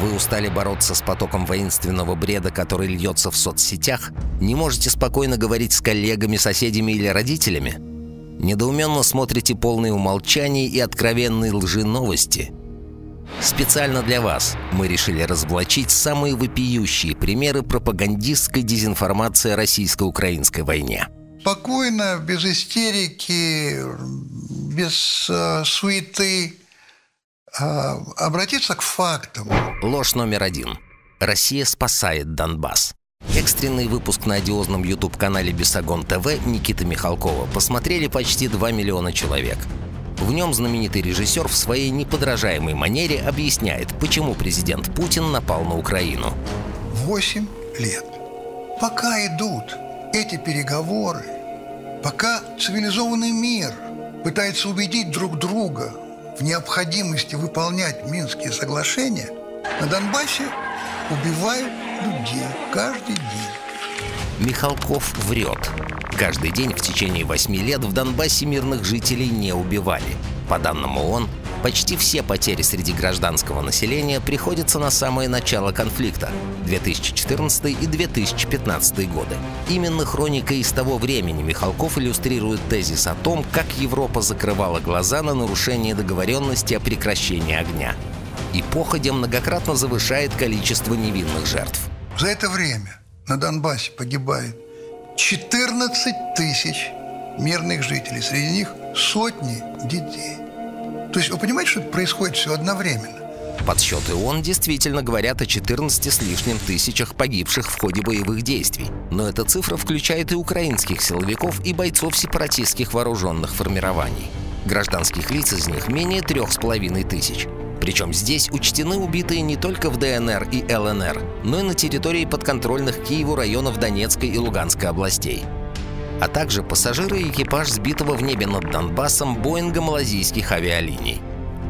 Вы устали бороться с потоком воинственного бреда, который льется в соцсетях? Не можете спокойно говорить с коллегами, соседями или родителями? Недоуменно смотрите полные умолчаний и откровенные лжи новости? Специально для вас мы решили разоблачить самые вопиющие примеры пропагандистской дезинформации о российско-украинской войне. Спокойно, без истерики, без э, суеты, э, обратиться к фактам. Ложь номер один. Россия спасает Донбасс. Экстренный выпуск на одиозном YouTube-канале Бесогон ТВ Никиты Михалкова посмотрели почти 2 миллиона человек. В нем знаменитый режиссер в своей неподражаемой манере объясняет, почему президент Путин напал на Украину. Восемь лет. Пока идут эти переговоры, пока цивилизованный мир пытается убедить друг друга в необходимости выполнять Минские соглашения, на Донбассе убивают людей каждый день. Михалков врет. Каждый день в течение восьми лет в Донбассе мирных жителей не убивали. По данным ООН, почти все потери среди гражданского населения приходятся на самое начало конфликта – 2014 и 2015 годы. Именно хроника из того времени Михалков иллюстрирует тезис о том, как Европа закрывала глаза на нарушение договоренности о прекращении огня и походя многократно завышает количество невинных жертв. За это время на Донбассе погибает 14 тысяч мирных жителей. Среди них сотни детей. То есть вы понимаете, что это происходит все одновременно? Подсчеты ООН действительно говорят о 14 с лишним тысячах погибших в ходе боевых действий. Но эта цифра включает и украинских силовиков, и бойцов сепаратистских вооруженных формирований. Гражданских лиц из них менее трех с половиной тысяч. Причем здесь учтены убитые не только в ДНР и ЛНР, но и на территории подконтрольных Киеву районов Донецкой и Луганской областей а также пассажиры и экипаж сбитого в небе над Донбассом Боинга малазийских авиалиний.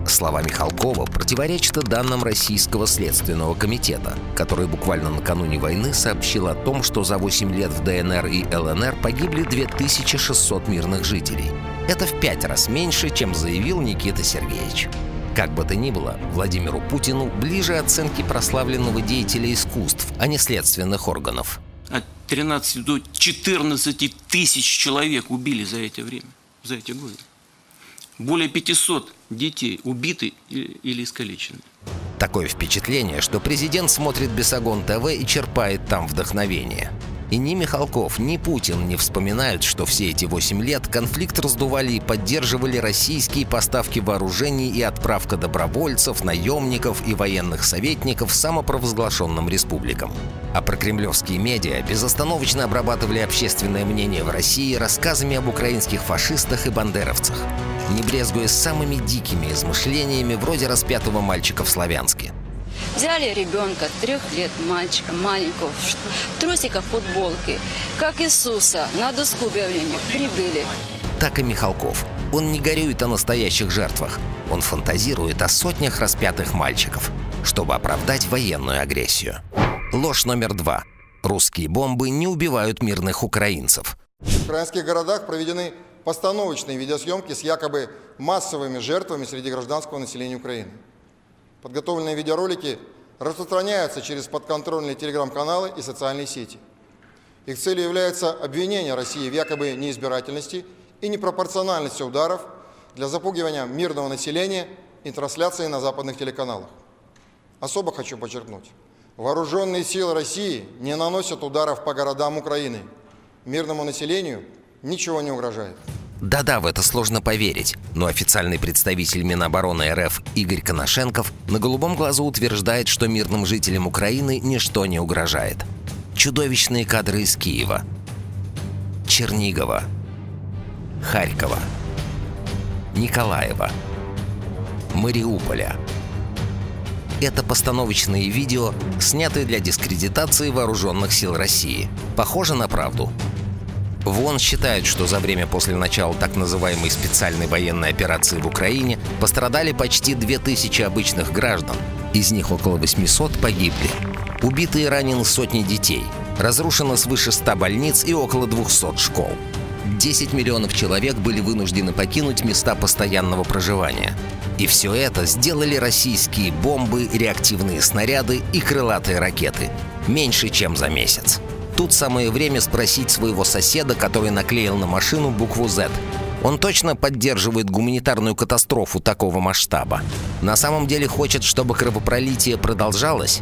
Слова Михалкова противоречат данным Российского следственного комитета, который буквально накануне войны сообщил о том, что за 8 лет в ДНР и ЛНР погибли 2600 мирных жителей. Это в пять раз меньше, чем заявил Никита Сергеевич. Как бы то ни было, Владимиру Путину ближе оценки прославленного деятеля искусств, а не следственных органов. От 13 до 14 тысяч человек убили за это время, за эти годы. Более 500 детей убиты или искалечены. Такое впечатление, что президент смотрит Бесогон ТВ и черпает там вдохновение. И ни Михалков, ни Путин не вспоминают, что все эти восемь лет конфликт раздували и поддерживали российские поставки вооружений и отправка добровольцев, наемников и военных советников самопровозглашенным республикам. А прокремлевские медиа безостановочно обрабатывали общественное мнение в России рассказами об украинских фашистах и бандеровцах, не брезгуя самыми дикими измышлениями вроде распятого мальчика в Славянске. Взяли ребенка, трех лет мальчика, маленького, в трусиках, футболке, как Иисуса, на доску объявления прибыли. Так и Михалков. Он не горюет о настоящих жертвах. Он фантазирует о сотнях распятых мальчиков, чтобы оправдать военную агрессию. Ложь номер два. Русские бомбы не убивают мирных украинцев. В украинских городах проведены постановочные видеосъемки с якобы массовыми жертвами среди гражданского населения Украины. Подготовленные видеоролики распространяются через подконтрольные телеграм-каналы и социальные сети. Их целью является обвинение России в якобы неизбирательности и непропорциональности ударов для запугивания мирного населения и трансляции на западных телеканалах. Особо хочу подчеркнуть, вооруженные силы России не наносят ударов по городам Украины. Мирному населению ничего не угрожает. Да-да, в это сложно поверить, но официальный представитель Минобороны РФ Игорь Коношенков на голубом глазу утверждает, что мирным жителям Украины ничто не угрожает. Чудовищные кадры из Киева, Чернигова, Харькова, Николаева, Мариуполя. Это постановочные видео, снятые для дискредитации вооруженных сил России. Похоже на правду. ВОН считает, что за время после начала так называемой специальной военной операции в Украине пострадали почти 2000 обычных граждан. Из них около 800 погибли. Убиты и ранены сотни детей. Разрушено свыше 100 больниц и около 200 школ. 10 миллионов человек были вынуждены покинуть места постоянного проживания. И все это сделали российские бомбы, реактивные снаряды и крылатые ракеты. Меньше, чем за месяц. Тут самое время спросить своего соседа, который наклеил на машину букву «Z». Он точно поддерживает гуманитарную катастрофу такого масштаба. На самом деле хочет, чтобы кровопролитие продолжалось?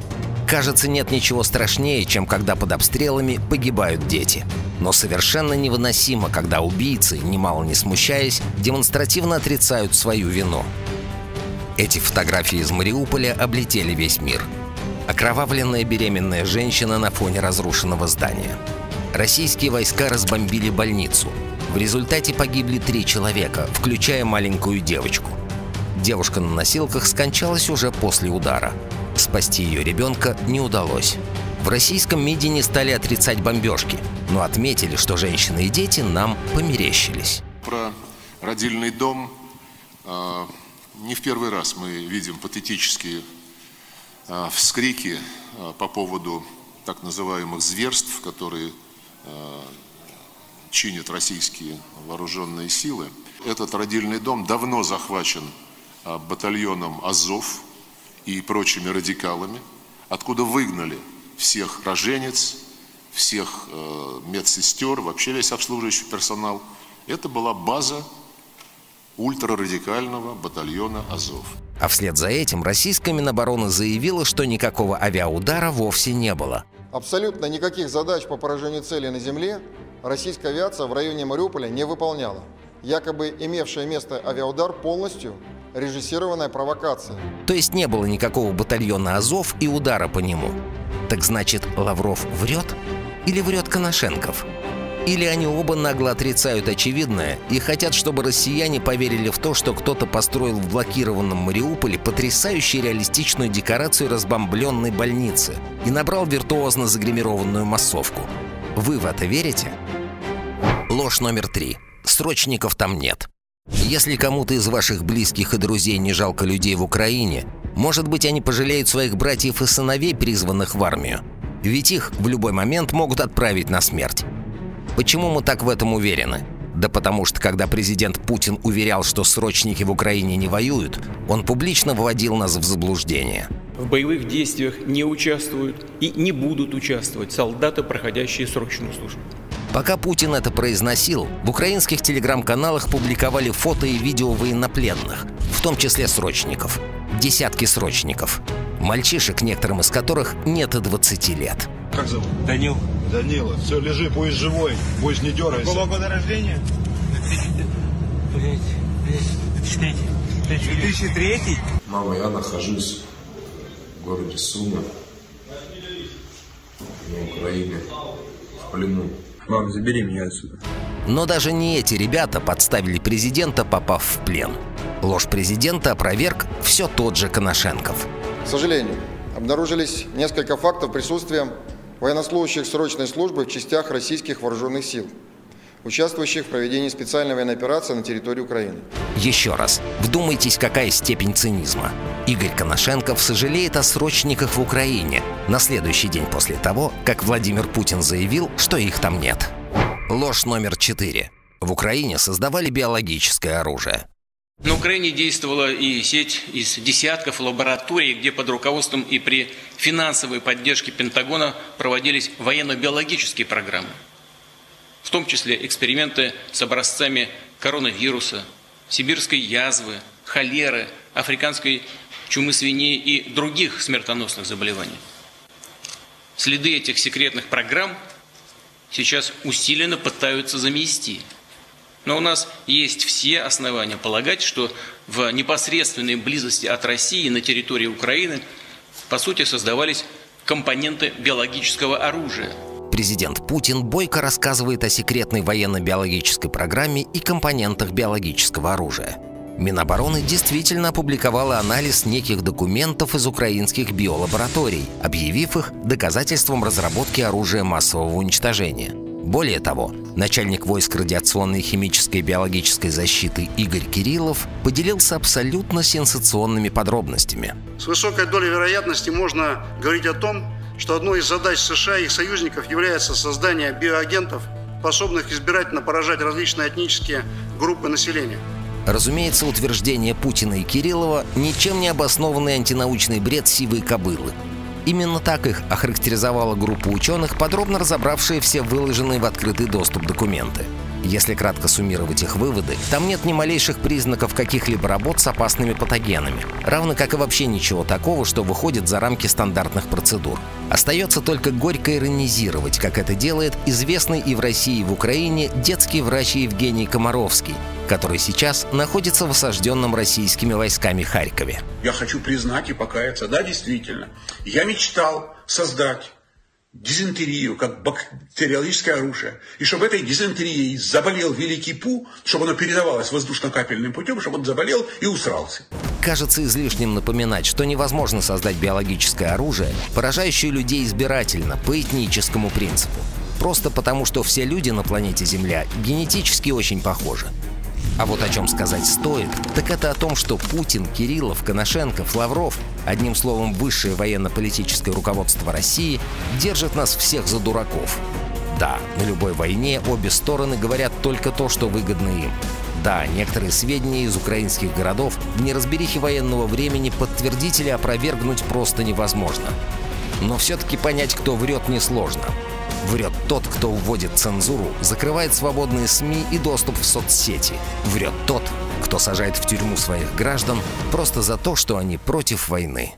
Кажется, нет ничего страшнее, чем когда под обстрелами погибают дети. Но совершенно невыносимо, когда убийцы, немало не смущаясь, демонстративно отрицают свою вину. Эти фотографии из Мариуполя облетели весь мир. Окровавленная беременная женщина на фоне разрушенного здания. Российские войска разбомбили больницу. В результате погибли три человека, включая маленькую девочку. Девушка на носилках скончалась уже после удара. Спасти ее ребенка не удалось. В российском МИДе не стали отрицать бомбежки, но отметили, что женщины и дети нам померещились. Про родильный дом э, не в первый раз мы видим патетические вскрики э, по поводу так называемых зверств, которые чинят российские вооруженные силы. Этот родильный дом давно захвачен батальоном «Азов», и прочими радикалами, откуда выгнали всех роженец, всех медсестер, вообще весь обслуживающий персонал. Это была база ультрарадикального батальона «Азов». А вслед за этим российская Минобороны заявила, что никакого авиаудара вовсе не было. Абсолютно никаких задач по поражению цели на земле российская авиация в районе Мариуполя не выполняла. Якобы имевшая место авиаудар полностью режиссированная провокация. То есть не было никакого батальона Азов и удара по нему. Так значит, Лавров врет? Или врет Коношенков? Или они оба нагло отрицают очевидное и хотят, чтобы россияне поверили в то, что кто-то построил в блокированном Мариуполе потрясающую реалистичную декорацию разбомбленной больницы и набрал виртуозно загримированную массовку. Вы в это верите? Ложь номер три. Срочников там нет. Если кому-то из ваших близких и друзей не жалко людей в Украине, может быть, они пожалеют своих братьев и сыновей, призванных в армию. Ведь их в любой момент могут отправить на смерть. Почему мы так в этом уверены? Да потому что, когда президент Путин уверял, что срочники в Украине не воюют, он публично вводил нас в заблуждение. В боевых действиях не участвуют и не будут участвовать солдаты, проходящие срочную службу. Пока Путин это произносил, в украинских телеграм-каналах публиковали фото и видео военнопленных, в том числе срочников. Десятки срочников. Мальчишек, некоторым из которых нет и 20 лет. Как зовут? Данил. Данила. Все, лежи, будешь живой, будешь не дергайся. Какого года рождения? 2003. Мама, я нахожусь в городе Сума, на Украине, в плену. Мам, забери меня отсюда. Но даже не эти ребята подставили президента, попав в плен. Ложь президента опроверг все тот же Коношенков. К сожалению, обнаружились несколько фактов присутствия военнослужащих срочной службы в частях российских вооруженных сил, участвующих в проведении специальной военной операции на территории Украины. Еще раз, вдумайтесь, какая степень цинизма. Игорь Коношенков сожалеет о срочниках в Украине на следующий день после того, как Владимир Путин заявил, что их там нет. Ложь номер четыре. В Украине создавали биологическое оружие. На Украине действовала и сеть из десятков лабораторий, где под руководством и при финансовой поддержке Пентагона проводились военно-биологические программы. В том числе эксперименты с образцами коронавируса, сибирской язвы, холеры, африканской чумы свиней и других смертоносных заболеваний. Следы этих секретных программ сейчас усиленно пытаются замести. Но у нас есть все основания полагать, что в непосредственной близости от России на территории Украины по сути создавались компоненты биологического оружия. Президент Путин бойко рассказывает о секретной военно-биологической программе и компонентах биологического оружия. Минобороны действительно опубликовала анализ неких документов из украинских биолабораторий, объявив их доказательством разработки оружия массового уничтожения. Более того, начальник войск радиационной, химической и биологической защиты Игорь Кириллов поделился абсолютно сенсационными подробностями. С высокой долей вероятности можно говорить о том, что одной из задач США и их союзников является создание биоагентов способных избирательно поражать различные этнические группы населения. Разумеется, утверждение Путина и Кириллова – ничем не обоснованный антинаучный бред сивой кобылы. Именно так их охарактеризовала группа ученых, подробно разобравшая все выложенные в открытый доступ документы. Если кратко суммировать их выводы, там нет ни малейших признаков каких-либо работ с опасными патогенами, равно как и вообще ничего такого, что выходит за рамки стандартных процедур. Остается только горько иронизировать, как это делает известный и в России, и в Украине детский врач Евгений Комаровский, который сейчас находится в осажденном российскими войсками Харькове. Я хочу признать и покаяться, да, действительно, я мечтал создать дизентерию как бактериологическое оружие. И чтобы этой дизентерией заболел Великий Пу, чтобы оно передавалось воздушно-капельным путем, чтобы он заболел и усрался. Кажется излишним напоминать, что невозможно создать биологическое оружие, поражающее людей избирательно, по этническому принципу. Просто потому, что все люди на планете Земля генетически очень похожи. А вот о чем сказать стоит, так это о том, что Путин, Кириллов, Коношенков, Лавров, одним словом, высшее военно-политическое руководство России, держат нас всех за дураков. Да, на любой войне обе стороны говорят только то, что выгодно им. Да, некоторые сведения из украинских городов в неразберихе военного времени подтвердить или опровергнуть просто невозможно. Но все-таки понять, кто врет, несложно. Врет тот, кто вводит цензуру, закрывает свободные СМИ и доступ в соцсети. Врет тот, кто сажает в тюрьму своих граждан просто за то, что они против войны.